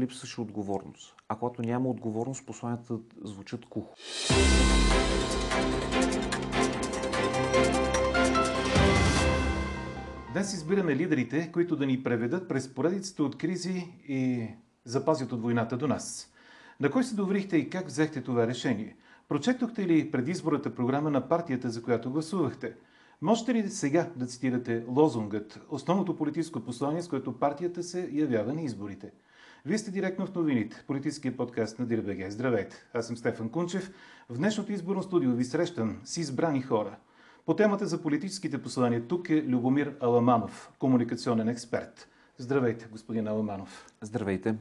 липсваше отговорност. А когато няма отговорност, посланията звучат кухо. Днес избираме лидерите, които да ни преведат през поредицата от кризи и запазят от войната до нас. На кой се доверихте и как взехте това решение? Прочетохте ли предизборната програма на партията, за която гласувахте? Можете ли сега да цитирате лозунгът, основното политическо послание, с което партията се явява на изборите? Вие сте директно в новините, политическия подкаст на Дирбеге. Здравейте, аз съм Стефан Кунчев. В днешното изборно студио ви срещам с избрани хора. По темата за политическите послания тук е Любомир Аламанов, комуникационен експерт. Здравейте, господин Аламанов. Здравейте.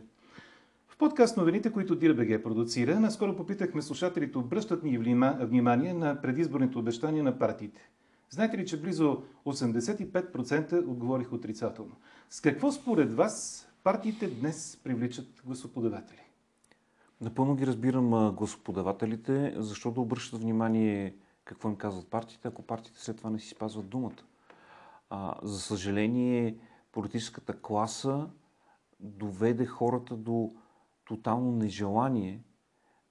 В подкаст новините, които Дирбеге продуцира, наскоро попитахме слушателите, обръщат ни внимание на предизборните обещания на партиите. Знаете ли, че близо 85% отговорих отрицателно? С какво според вас партиите днес привличат гласоподаватели? Напълно ги разбирам гласоподавателите, защото обръщат внимание какво им казват партиите, ако партиите след това не си спазват думата. А, за съжаление, политическата класа доведе хората до тотално нежелание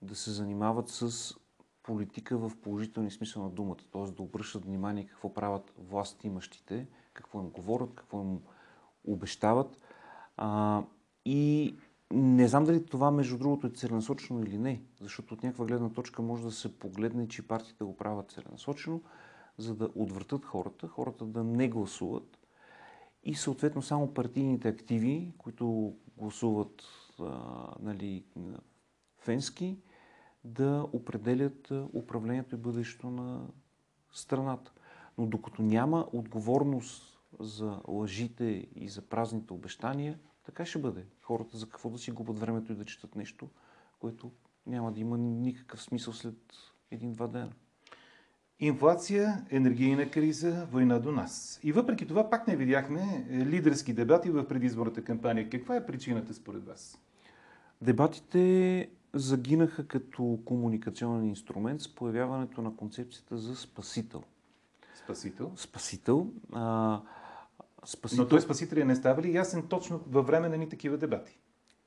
да се занимават с политика в положителни смисъл на думата, т.е. да обръщат внимание какво правят власт имащите, какво им говорят, какво им обещават. А, и не знам дали това, между другото, е целенасочено или не, защото от някаква гледна точка може да се погледне, че партиите го правят целенасочено, за да отвратят хората, хората да не гласуват и съответно само партийните активи, които гласуват а, нали, фенски, да определят управлението и бъдещето на страната. Но докато няма отговорност за лъжите и за празните обещания, така ще бъде. Хората за какво да си губят времето и да четат нещо, което няма да има никакъв смисъл след един-два дена. Инфлация, енергийна криза, война до нас. И въпреки това пак не видяхме лидерски дебати в предизборната кампания. Каква е причината според вас? Дебатите загинаха като комуникационен инструмент с появяването на концепцията за спасител. Спасител? Спасител. А, спасител... Но той спасителя не става ли ясен точно във време на ни такива дебати?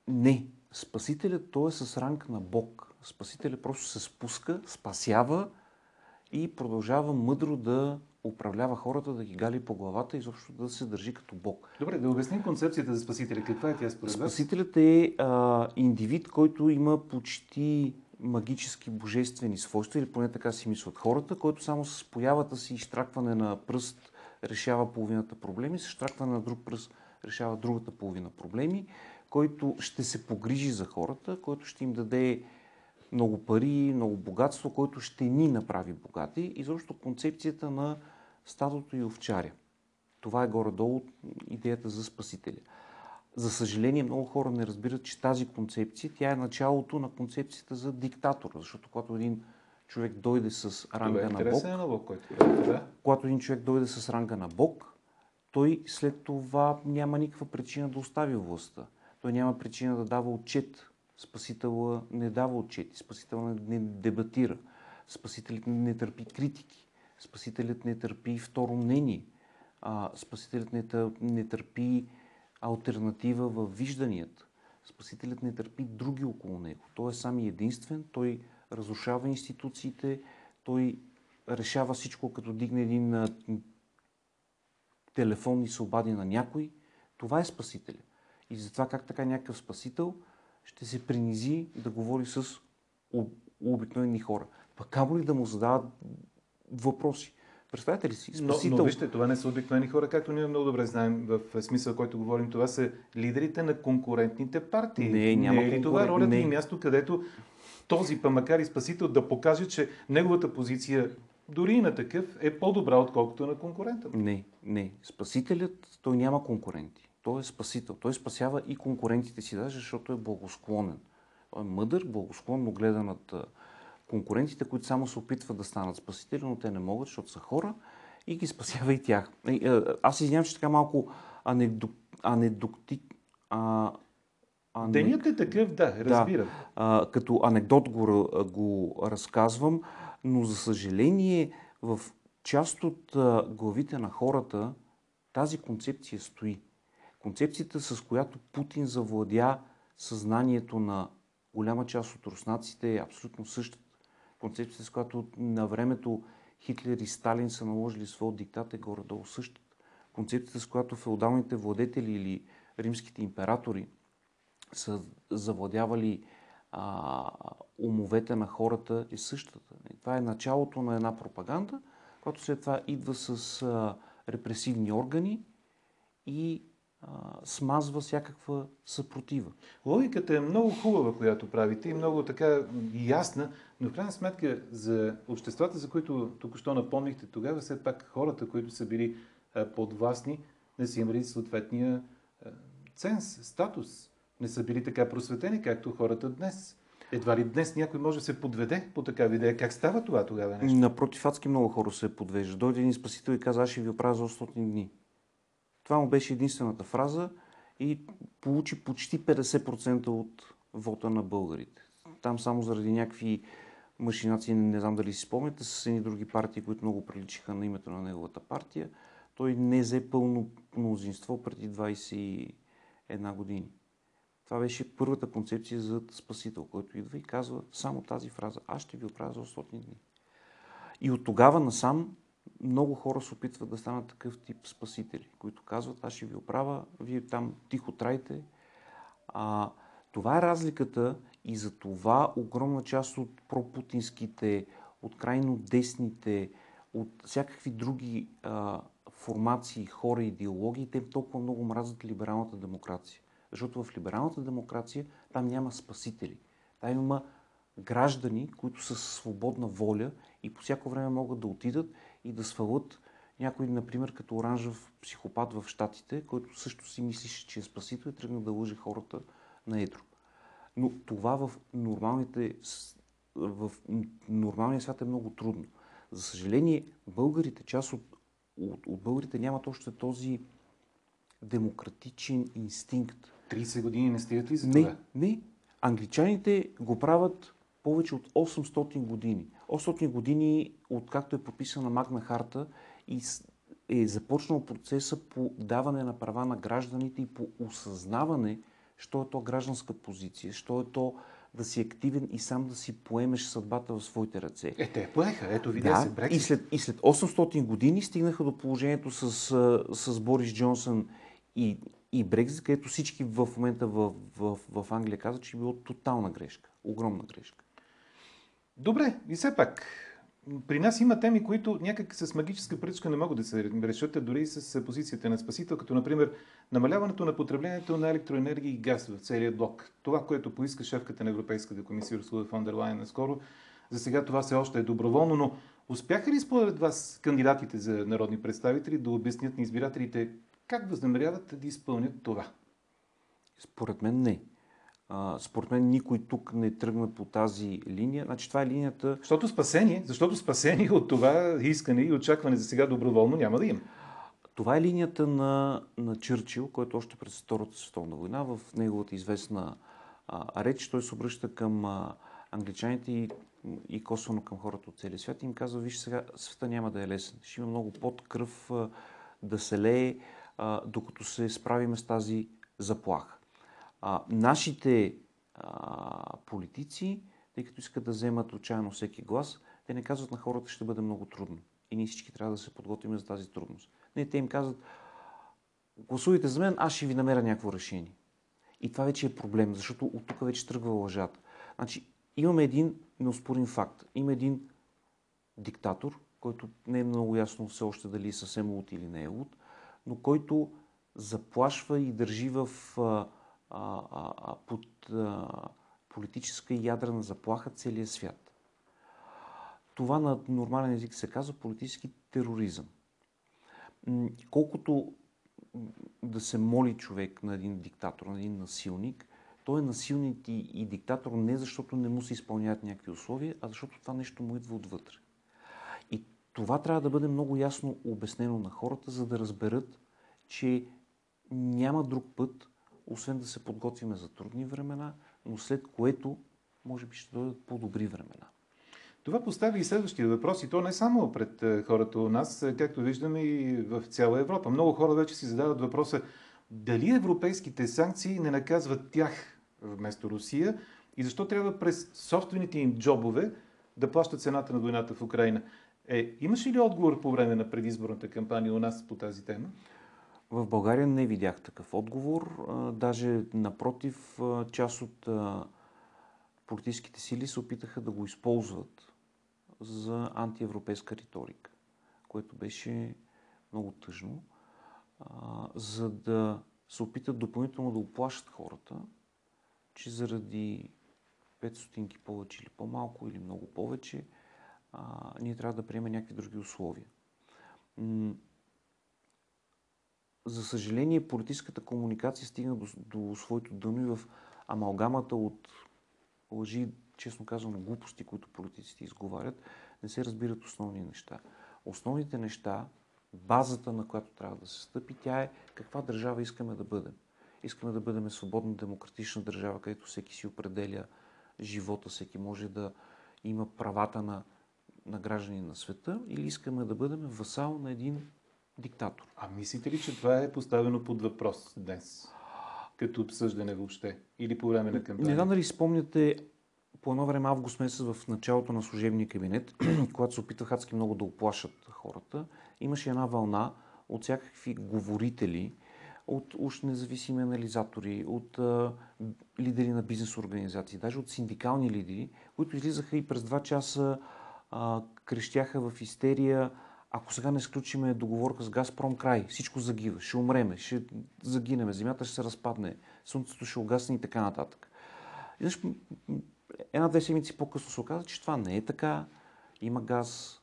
Не. Спасителят той е с ранг на Бог. Спасителят просто се спуска, спасява и продължава мъдро да управлява хората, да ги гали по главата и изобщо да се държи като Бог. Добре, да обясним концепцията за Спасителя. Каква е тя според вас? Спасителят е а, индивид, който има почти магически божествени свойства, или поне така си мислят хората, който само с появата си и штракване на пръст решава половината проблеми, с штракване на друг пръст решава другата половина проблеми, който ще се погрижи за хората, който ще им даде много пари, много богатство, който ще ни направи богати. И защото концепцията на стадото и овчаря. Това е горе-долу идеята за Спасителя. За съжаление, много хора не разбират, че тази концепция, тя е началото на концепцията за диктатор, защото когато един човек дойде с ранга е на Бог, на Бог който да? когато един човек дойде с ранга на Бог, той след това няма никаква причина да остави властта. Той няма причина да дава отчет. Спасителя не дава отчети. Спасителя не дебатира. Спасителят не търпи критики. Спасителят не търпи второ мнение. А, спасителят не, не търпи альтернатива в вижданията. Спасителят не търпи други около него. Той е сам и единствен, той разрушава институциите, той решава всичко, като дигне един телефон и се обади на някой. Това е Спасителя. И затова как така някакъв Спасител ще се принизи да говори с обикновени хора. Пък камо ли да му задават въпроси. Представете ли си? Спасител... Но, но вижте, това не са обикновени хора, както ние много добре знаем в смисъл, който говорим. Това са лидерите на конкурентните партии. Не, няма не е ли това ролята не. и място, където този, па макар и спасител, да покаже, че неговата позиция дори и на такъв е по-добра, отколкото на конкурента? Не, не. Спасителят, той няма конкуренти. Той е спасител. Той спасява и конкурентите си, даже защото е благосклонен. Той е мъдър, благосклонно гледа над конкурентите, които само се опитват да станат спасители, но те не могат, защото са хора и ги спасява и тях. Аз извинявам, че така малко анекдок... анекдоктик... А, ане... Денят е такъв, да, разбира. Да, а, като анекдот го, го разказвам, но за съжаление в част от а, главите на хората тази концепция стои. Концепцията, с която Путин завладя съзнанието на голяма част от руснаците е абсолютно същата. Концепцията, с която на времето Хитлер и Сталин са наложили своя диктат е горе-долу същата. Концепцията, с която феодалните владетели или римските императори са завладявали а, умовете на хората е същата. Това е началото на една пропаганда, която след това идва с а, репресивни органи и а, смазва всякаква съпротива. Логиката е много хубава, която правите и много така ясна, но в крайна сметка за обществата, за които току-що напомнихте, тогава все пак хората, които са били подвластни, не са имали съответния ценз, статус. Не са били така просветени, както хората днес. Едва ли днес някой може да се подведе по такава идея? Как става това тогава нещо? Напротив, адски много хора се подвеждат. Дойде един спасител и каза, аз ще ви оправя за 800 дни. Това му беше единствената фраза и получи почти 50% от вота на българите. Там само заради някакви машинации, не знам дали си спомняте, с едни други партии, които много приличиха на името на неговата партия, той не взе пълно мнозинство преди 21 години. Това беше първата концепция за Спасител, който идва и казва само тази фраза. Аз ще ви оправя за 800 дни. И от тогава насам много хора се опитват да станат такъв тип спасители, които казват, аз ще ви оправя, вие там тихо трайте. А, това е разликата и за това огромна част от пропутинските, от крайно десните, от всякакви други а, формации, хора, идеологии, те толкова много мразят либералната демокрация. Защото в либералната демокрация там няма спасители. Там има граждани, които са свободна воля и по всяко време могат да отидат и да свалят някой, например, като оранжев психопат в Штатите, който също си мислише, че е спасител и тръгна да лъже хората на едро. Но това в, нормалните, в нормалния свят е много трудно. За съжаление, българите, част от, от, от българите нямат още този демократичен инстинкт. 30 години не стигат ли за не, това? Не, Англичаните го правят повече от 800 години. 800 години, откакто е подписана Магна Харта и е започнал процеса по даване на права на гражданите и по осъзнаване, що е то гражданска позиция, що е то да си активен и сам да си поемеш съдбата в своите ръце. Е, те поеха. Ето, видя да, се Брексит. И след, и след 800 години стигнаха до положението с, с Борис Джонсън и, и Брекзит, където всички в момента в, в, в Англия казват, че е било тотална грешка. Огромна грешка. Добре, и все пак, при нас има теми, които някак с магическа пръчка не могат да се решат, дори и с позицията на спасител, като например намаляването на потреблението на електроенергия и газ в целия блок. Това, което поиска шефката на Европейската комисия Урсула фон дер наскоро, за сега това все още е доброволно, но успяха ли според вас кандидатите за народни представители да обяснят на избирателите как възнамеряват да изпълнят това? Според мен не. А, според мен никой тук не тръгна по тази линия. Значи това е линията... Защото спасение, защото спасение от това искане и очакване за сега доброволно няма да има. Това е линията на, на Чърчил, който още през Втората световна война, в неговата известна а, реч, той се обръща към а, англичаните и, и косвено към хората от целия свят и им казва, виж сега, света няма да е лесен. Ще има много под кръв а, да се лее, докато се справиме с тази заплаха. Нашите политици, тъй като искат да вземат отчаяно всеки глас, те не казват на хората, ще бъде много трудно. И ние всички трябва да се подготвим за тази трудност. Не, те им казват, гласувайте за мен, аз ще ви намеря някакво решение. И това вече е проблем, защото от тук вече тръгва лъжата. Значи, имаме един неоспорим факт. Има един диктатор, който не е много ясно все още дали е съвсем луд или не е луд, но който заплашва и държи в а, а, а, под а, политическа и ядрена заплаха целия свят. Това на нормален език се казва политически тероризъм. Колкото да се моли човек на един диктатор, на един насилник, той е насилник и, диктатор не защото не му се изпълняват някакви условия, а защото това нещо му идва отвътре. Това трябва да бъде много ясно обяснено на хората, за да разберат, че няма друг път, освен да се подготвиме за трудни времена, но след което може би ще дойдат по-добри времена. Това постави и следващия въпрос, и то не само пред е, хората у нас, е, както виждаме и в цяла Европа. Много хора вече си задават въпроса дали европейските санкции не наказват тях вместо Русия и защо трябва през собствените им джобове да плащат цената на войната в Украина. Е, имаше ли отговор по време на предизборната кампания у нас по тази тема? В България не видях такъв отговор. Даже напротив, част от политическите сили се опитаха да го използват за антиевропейска риторика, което беше много тъжно, за да се опитат допълнително да оплашат хората, че заради 5 стотинки повече или по-малко или много повече, а, ние трябва да приемем някакви други условия. За съжаление, политическата комуникация стигна до, до своето дъно и в амалгамата от лъжи, честно казано, глупости, които политиците изговарят, не се разбират основни неща. Основните неща, базата на която трябва да се стъпи, тя е каква държава искаме да бъдем. Искаме да бъдем свободна демократична държава, където всеки си определя живота, всеки може да има правата на, на граждани на света, или искаме да бъдем васал на един диктатор. А мислите ли, че това е поставено под въпрос днес? Като обсъждане въобще? Или по време на кампания? Не знам дали спомняте по едно време август месец в началото на служебния кабинет, когато се опитвах адски много да оплашат хората, имаше една вълна от всякакви говорители, от уж независими анализатори, от а, лидери на бизнес организации, даже от синдикални лидери, които излизаха и през два часа а, крещяха в истерия, ако сега не сключиме договорка с Газпром, край, всичко загива, ще умреме, ще загинеме, земята ще се разпадне, слънцето ще угасне и така нататък. И една-две седмици по-късно се оказа, че това не е така. Има газ,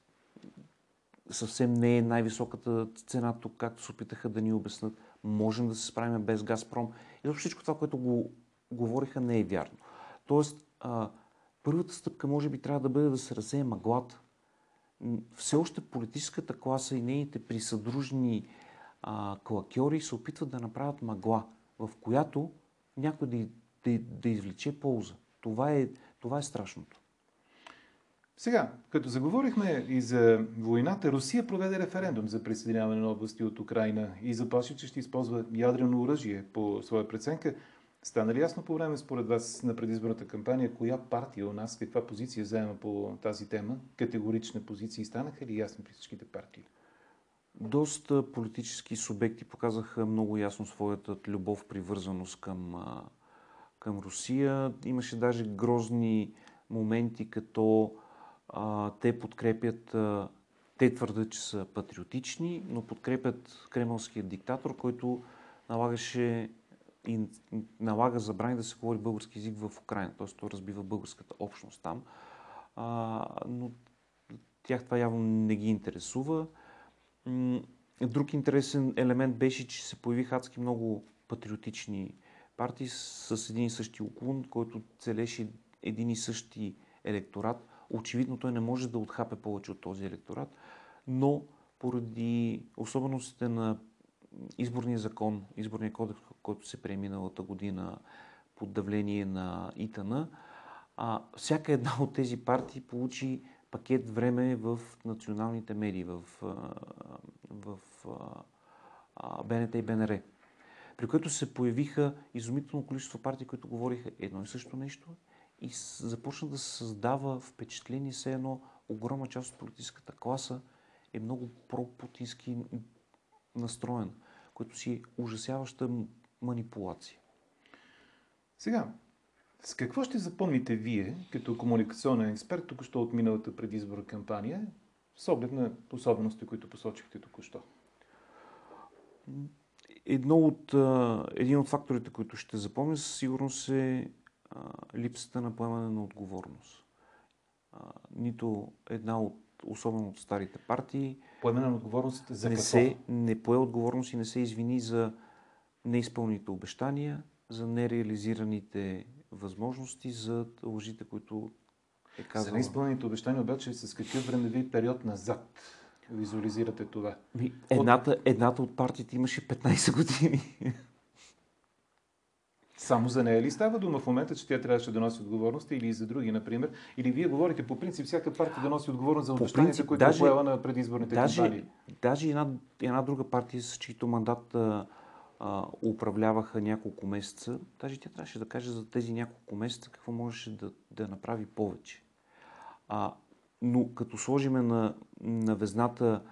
съвсем не е най-високата цена тук, както се опитаха да ни обяснат. Можем да се справим без Газпром. И всичко това, което го говориха, не е вярно. Тоест, а, първата стъпка може би трябва да бъде да се разсее мъглата. Все още политическата класа и нейните присъдружни а, клакьори се опитват да направят мъгла, в която някой да, да, да извлече полза. Това е, това е страшното. Сега, като заговорихме и за войната, Русия проведе референдум за присъединяване на области от Украина и заплаши, че ще използва ядрено оръжие по своя преценка. Стана ли ясно по време, според вас, на предизборната кампания, коя партия у нас, каква позиция заема по тази тема? Категорични позиции станаха ли ясни при всичките партии? Доста политически субекти показаха много ясно своята любов, привързаност към, към Русия. Имаше даже грозни моменти, като а, те подкрепят, а, те твърдят, че са патриотични, но подкрепят кремълския диктатор, който налагаше и налага забрани да се говори български язик в Украина. Т.е. той разбива българската общност там. А, но тях това явно не ги интересува. Друг интересен елемент беше, че се появиха адски много патриотични партии с един и същи уклон, който целеше един и същи електорат. Очевидно той не може да отхапе повече от този електорат, но поради особеностите на изборния закон, изборния кодекс, който се прие миналата година под давление на ИТАНА, а, всяка една от тези партии получи пакет време в националните медии, в, в, в БНТ и БНР. При което се появиха изумително количество партии, които говориха едно и също нещо и започна да се създава впечатление, все едно огромна част от политическата класа е много пропутински настроен, което си е ужасяваща манипулация. Сега, с какво ще запомните вие, като комуникационен експерт, току-що от миналата предизборна кампания, с оглед на особености, които посочихте току-що? Едно от, един от факторите, които ще запомня, със сигурност е липсата на поемане на отговорност. Нито една от, особено от старите партии, поемане на отговорност за не какво? Се, не пое отговорност и не се извини за неизпълните обещания, за нереализираните възможности, за лъжите, които е казал. За неизпълните обещания обаче с какъв времеви период назад визуализирате това? Едната, едната от партиите имаше 15 години. Само за нея ли става дума в момента, че тя трябваше да носи отговорност или и за други, например? Или вие говорите по принцип всяка партия да носи отговорност за обещанията, които даже, е поела на предизборните даже, кампании? Даже една, една друга партия, с чийто мандат а, а, управляваха няколко месеца, даже тя трябваше да каже за тези няколко месеца какво можеше да, да направи повече. А, но като сложиме на, на везната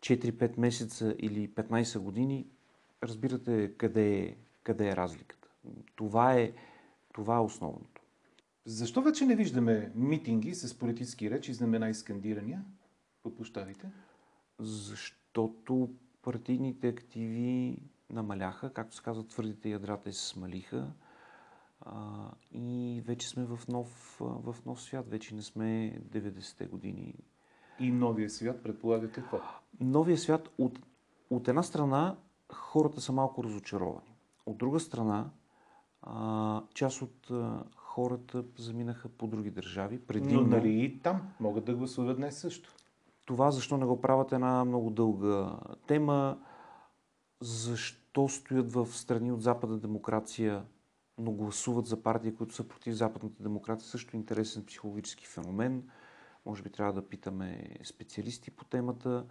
4-5 месеца или 15 години, разбирате къде е, къде е разликата. Това е, това е основното. Защо вече не виждаме митинги с политически речи, знамена и скандирания по площадите? Защото партийните активи намаляха, както се казва, твърдите ядрата се смалиха а, и вече сме в нов, в нов свят, вече не сме 90-те години. И новия свят предполага какво? Новия свят от, от една страна хората са малко разочаровани. От друга страна, а, част от а, хората заминаха по други държави. Предимно... Но нали и там могат да гласуват днес също? Това защо не го правят една много дълга тема. Защо стоят в страни от западна демокрация, но гласуват за партии, които са против западната демокрация, също интересен психологически феномен. Може би трябва да питаме специалисти по темата.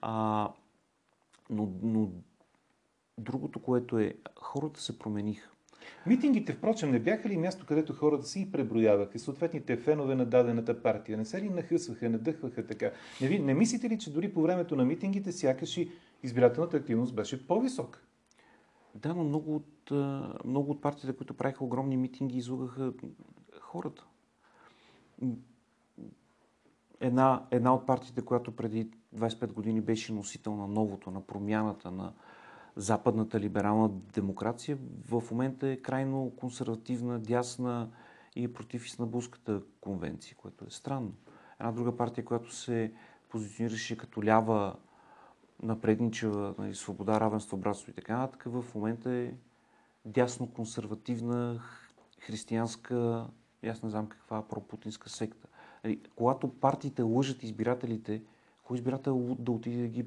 А, но, но другото, което е, хората се промениха. Митингите, впрочем, не бяха ли място, където хората си и преброяваха съответните фенове на дадената партия? Не се ли нахъсваха, надъхваха така? Не, ви, не мислите ли, че дори по времето на митингите сякаш и избирателната активност беше по-висока? Да, но много от, много от партиите, които правиха огромни митинги, излугаха хората. Една, една от партиите, която преди 25 години беше носител на новото, на промяната, на, западната либерална демокрация в момента е крайно консервативна, дясна и против Истанбулската конвенция, което е странно. Една друга партия, която се позиционираше като лява, напредничава, нали, свобода, равенство, братство и така нататък, в момента е дясно консервативна, християнска, аз не знам каква пропутинска секта. Нали, когато партиите лъжат избирателите, кой избирател да отиде да ги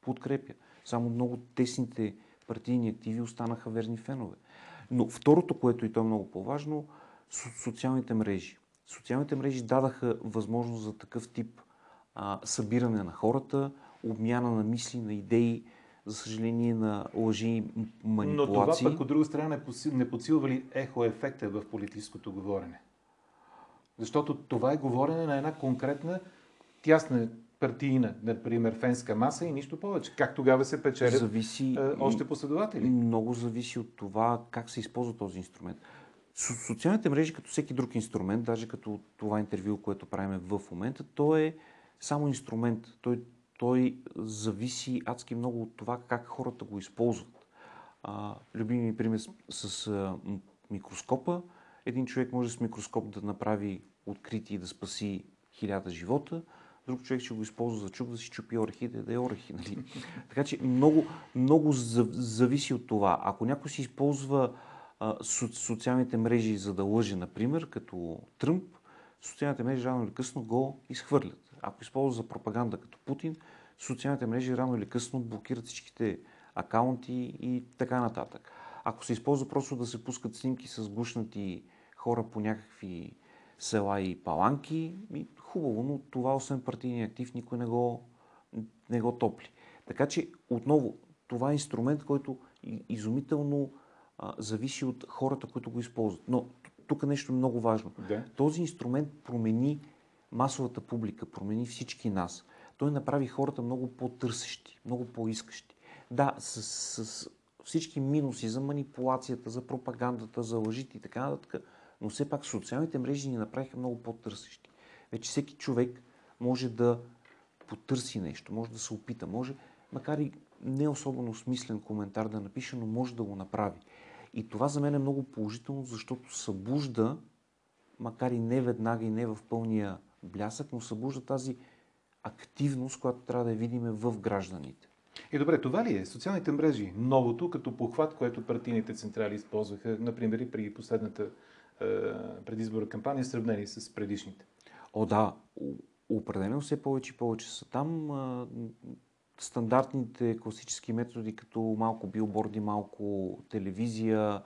подкрепя? Само много тесните партийни активи останаха верни фенове. Но второто, което и то е много по-важно, социалните мрежи. Социалните мрежи дадаха възможност за такъв тип а, събиране на хората, обмяна на мисли, на идеи, за съжаление на лъжи и манипулации. Но това пък от друга страна не подсилва ли ехо ефекта в политическото говорене? Защото това е говорене на една конкретна, тясна партийна, например, фенска маса и нищо повече. Как тогава се печелят зависи, а, още последователи? Много зависи от това как се използва този инструмент. Социалните мрежи, като всеки друг инструмент, даже като това интервю, което правим в момента, то е само инструмент. Той, той зависи адски много от това как хората го използват. А, любими пример с, а, микроскопа. Един човек може с микроскоп да направи откритие и да спаси хиляда живота друг човек ще го използва за чук да си чупи орехи, да, е орехи. Нали? така че много, много зависи от това. Ако някой си използва а, со, социалните мрежи за да лъже, например, като Тръмп, социалните мрежи рано или късно го изхвърлят. Ако използва за пропаганда като Путин, социалните мрежи рано или късно блокират всичките акаунти и така нататък. Ако се използва просто да се пускат снимки с гушнати хора по някакви села и паланки, хубаво, но това, освен партийния актив, никой не го, не го топли. Така че, отново, това е инструмент, който изумително а, зависи от хората, които го използват. Но тук е нещо много важно. Да. Този инструмент промени масовата публика, промени всички нас. Той направи хората много по-търсещи, много по-искащи. Да, с, с всички минуси за манипулацията, за пропагандата, за лъжите и така нататък, но все пак социалните мрежи ни направиха много по-търсещи. Вече всеки човек може да потърси нещо, може да се опита, може, макар и не особено смислен коментар да напише, но може да го направи. И това за мен е много положително, защото събужда, макар и не веднага и не в пълния блясък, но събужда тази активност, която трябва да я видим в гражданите. И добре, това ли е социалните мрежи? Новото като похват, което партийните централи използваха, например и при последната е, предизбора кампания, сравнени с предишните? О, да, определено все повече и повече са там. Стандартните класически методи, като малко билборди, малко телевизия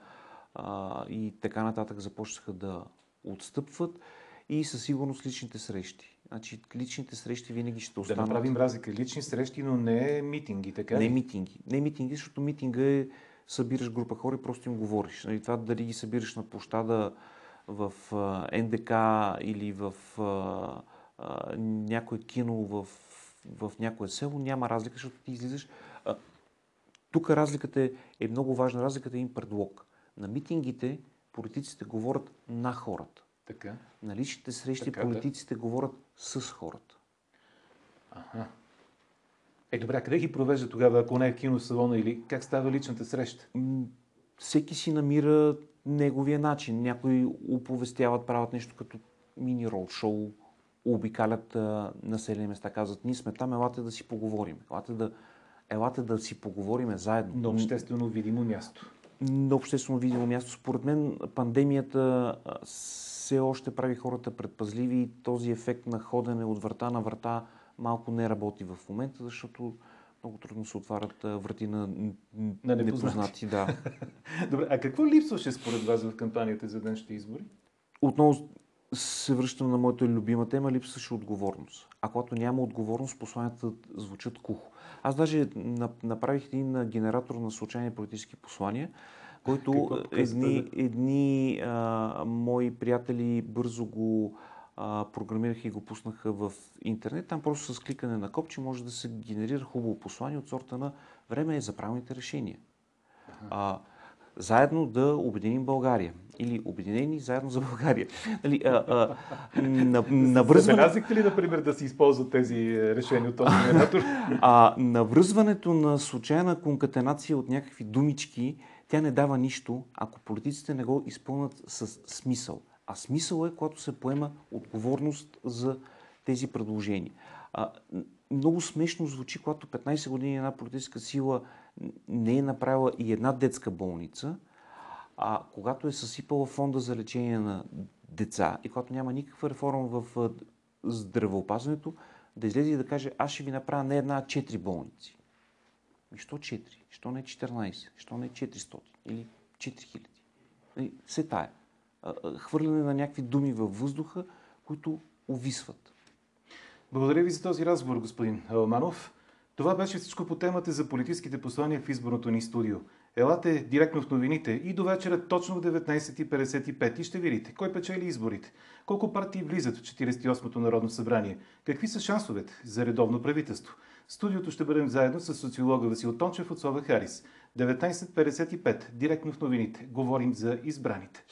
и така нататък започнаха да отстъпват и със сигурност личните срещи. Значи, личните срещи винаги ще останат. Да направим разлика. Лични срещи, но не митинги, така Не митинги. Не митинги, защото митинга е събираш група хора и просто им говориш. Нали, това дали ги събираш на площада в НДК или в някое кино в, в някое село, няма разлика, защото ти излизаш. Тук разликата е, е много важна. Разликата е им предлог. На митингите политиците говорят на хората. Така. На личните срещи Така, да. политиците говорят с хората. Аха. Е, добре, къде ги провежда тогава, ако не е киносалона или как става личната среща? Всеки си намира неговия начин. Някои оповестяват, правят нещо като мини роуд-шоу, обикалят а, населени места, казват, ние сме там, елате да си поговорим. Елате да, елате да си поговориме заедно. На обществено видимо място. на обществено видимо място. Според мен пандемията все още прави хората предпазливи и този ефект на ходене от врата на врата малко не работи в момента, защото много трудно се отварят врати на, На непознати. непознати. Да. Добре, а какво липсваше според вас в кампанията за днешните избори? Отново се връщам на моята любима тема, липсваше отговорност. А когато няма отговорност, посланията звучат кухо. Аз даже нап- направих един генератор на случайни политически послания, който едни, едни а, мои приятели бързо го а, програмираха и го пуснаха в интернет. Там просто с кликане на копче може да се генерира хубаво послание от сорта на време е за правилните решения. А, заедно да обединим България. Или обединени заедно за България. Нали, а, а, на, навръзване, Забелязахте ли, например, да се използват тези решения от този генератор? а, навръзването на случайна конкатенация от някакви думички, тя не дава нищо, ако политиците не го изпълнят с смисъл. А смисъл е, когато се поема отговорност за тези предложения. А, много смешно звучи, когато 15 години една политическа сила не е направила и една детска болница, а когато е съсипала фонда за лечение на деца и когато няма никаква реформа в здравеопазването, да излезе и да каже, аз ще ви направя не една, а четири болници. И що 4? Що не 14? Що не 400? Или 4000? Нали, Все тая. Хвърляне на някакви думи във въздуха, които увисват. Благодаря ви за този разговор, господин Алманов. Това беше всичко по темата за политическите послания в изборното ни студио. Елате директно в новините и до вечера точно в 19.55 и ще видите кой печели изборите, колко партии влизат в 48-то Народно събрание, какви са шансовете за редовно правителство. Студиото ще бъдем заедно с социолога Васил Тончев от Сова Харис. 19.55, директно в новините. Говорим за избраните.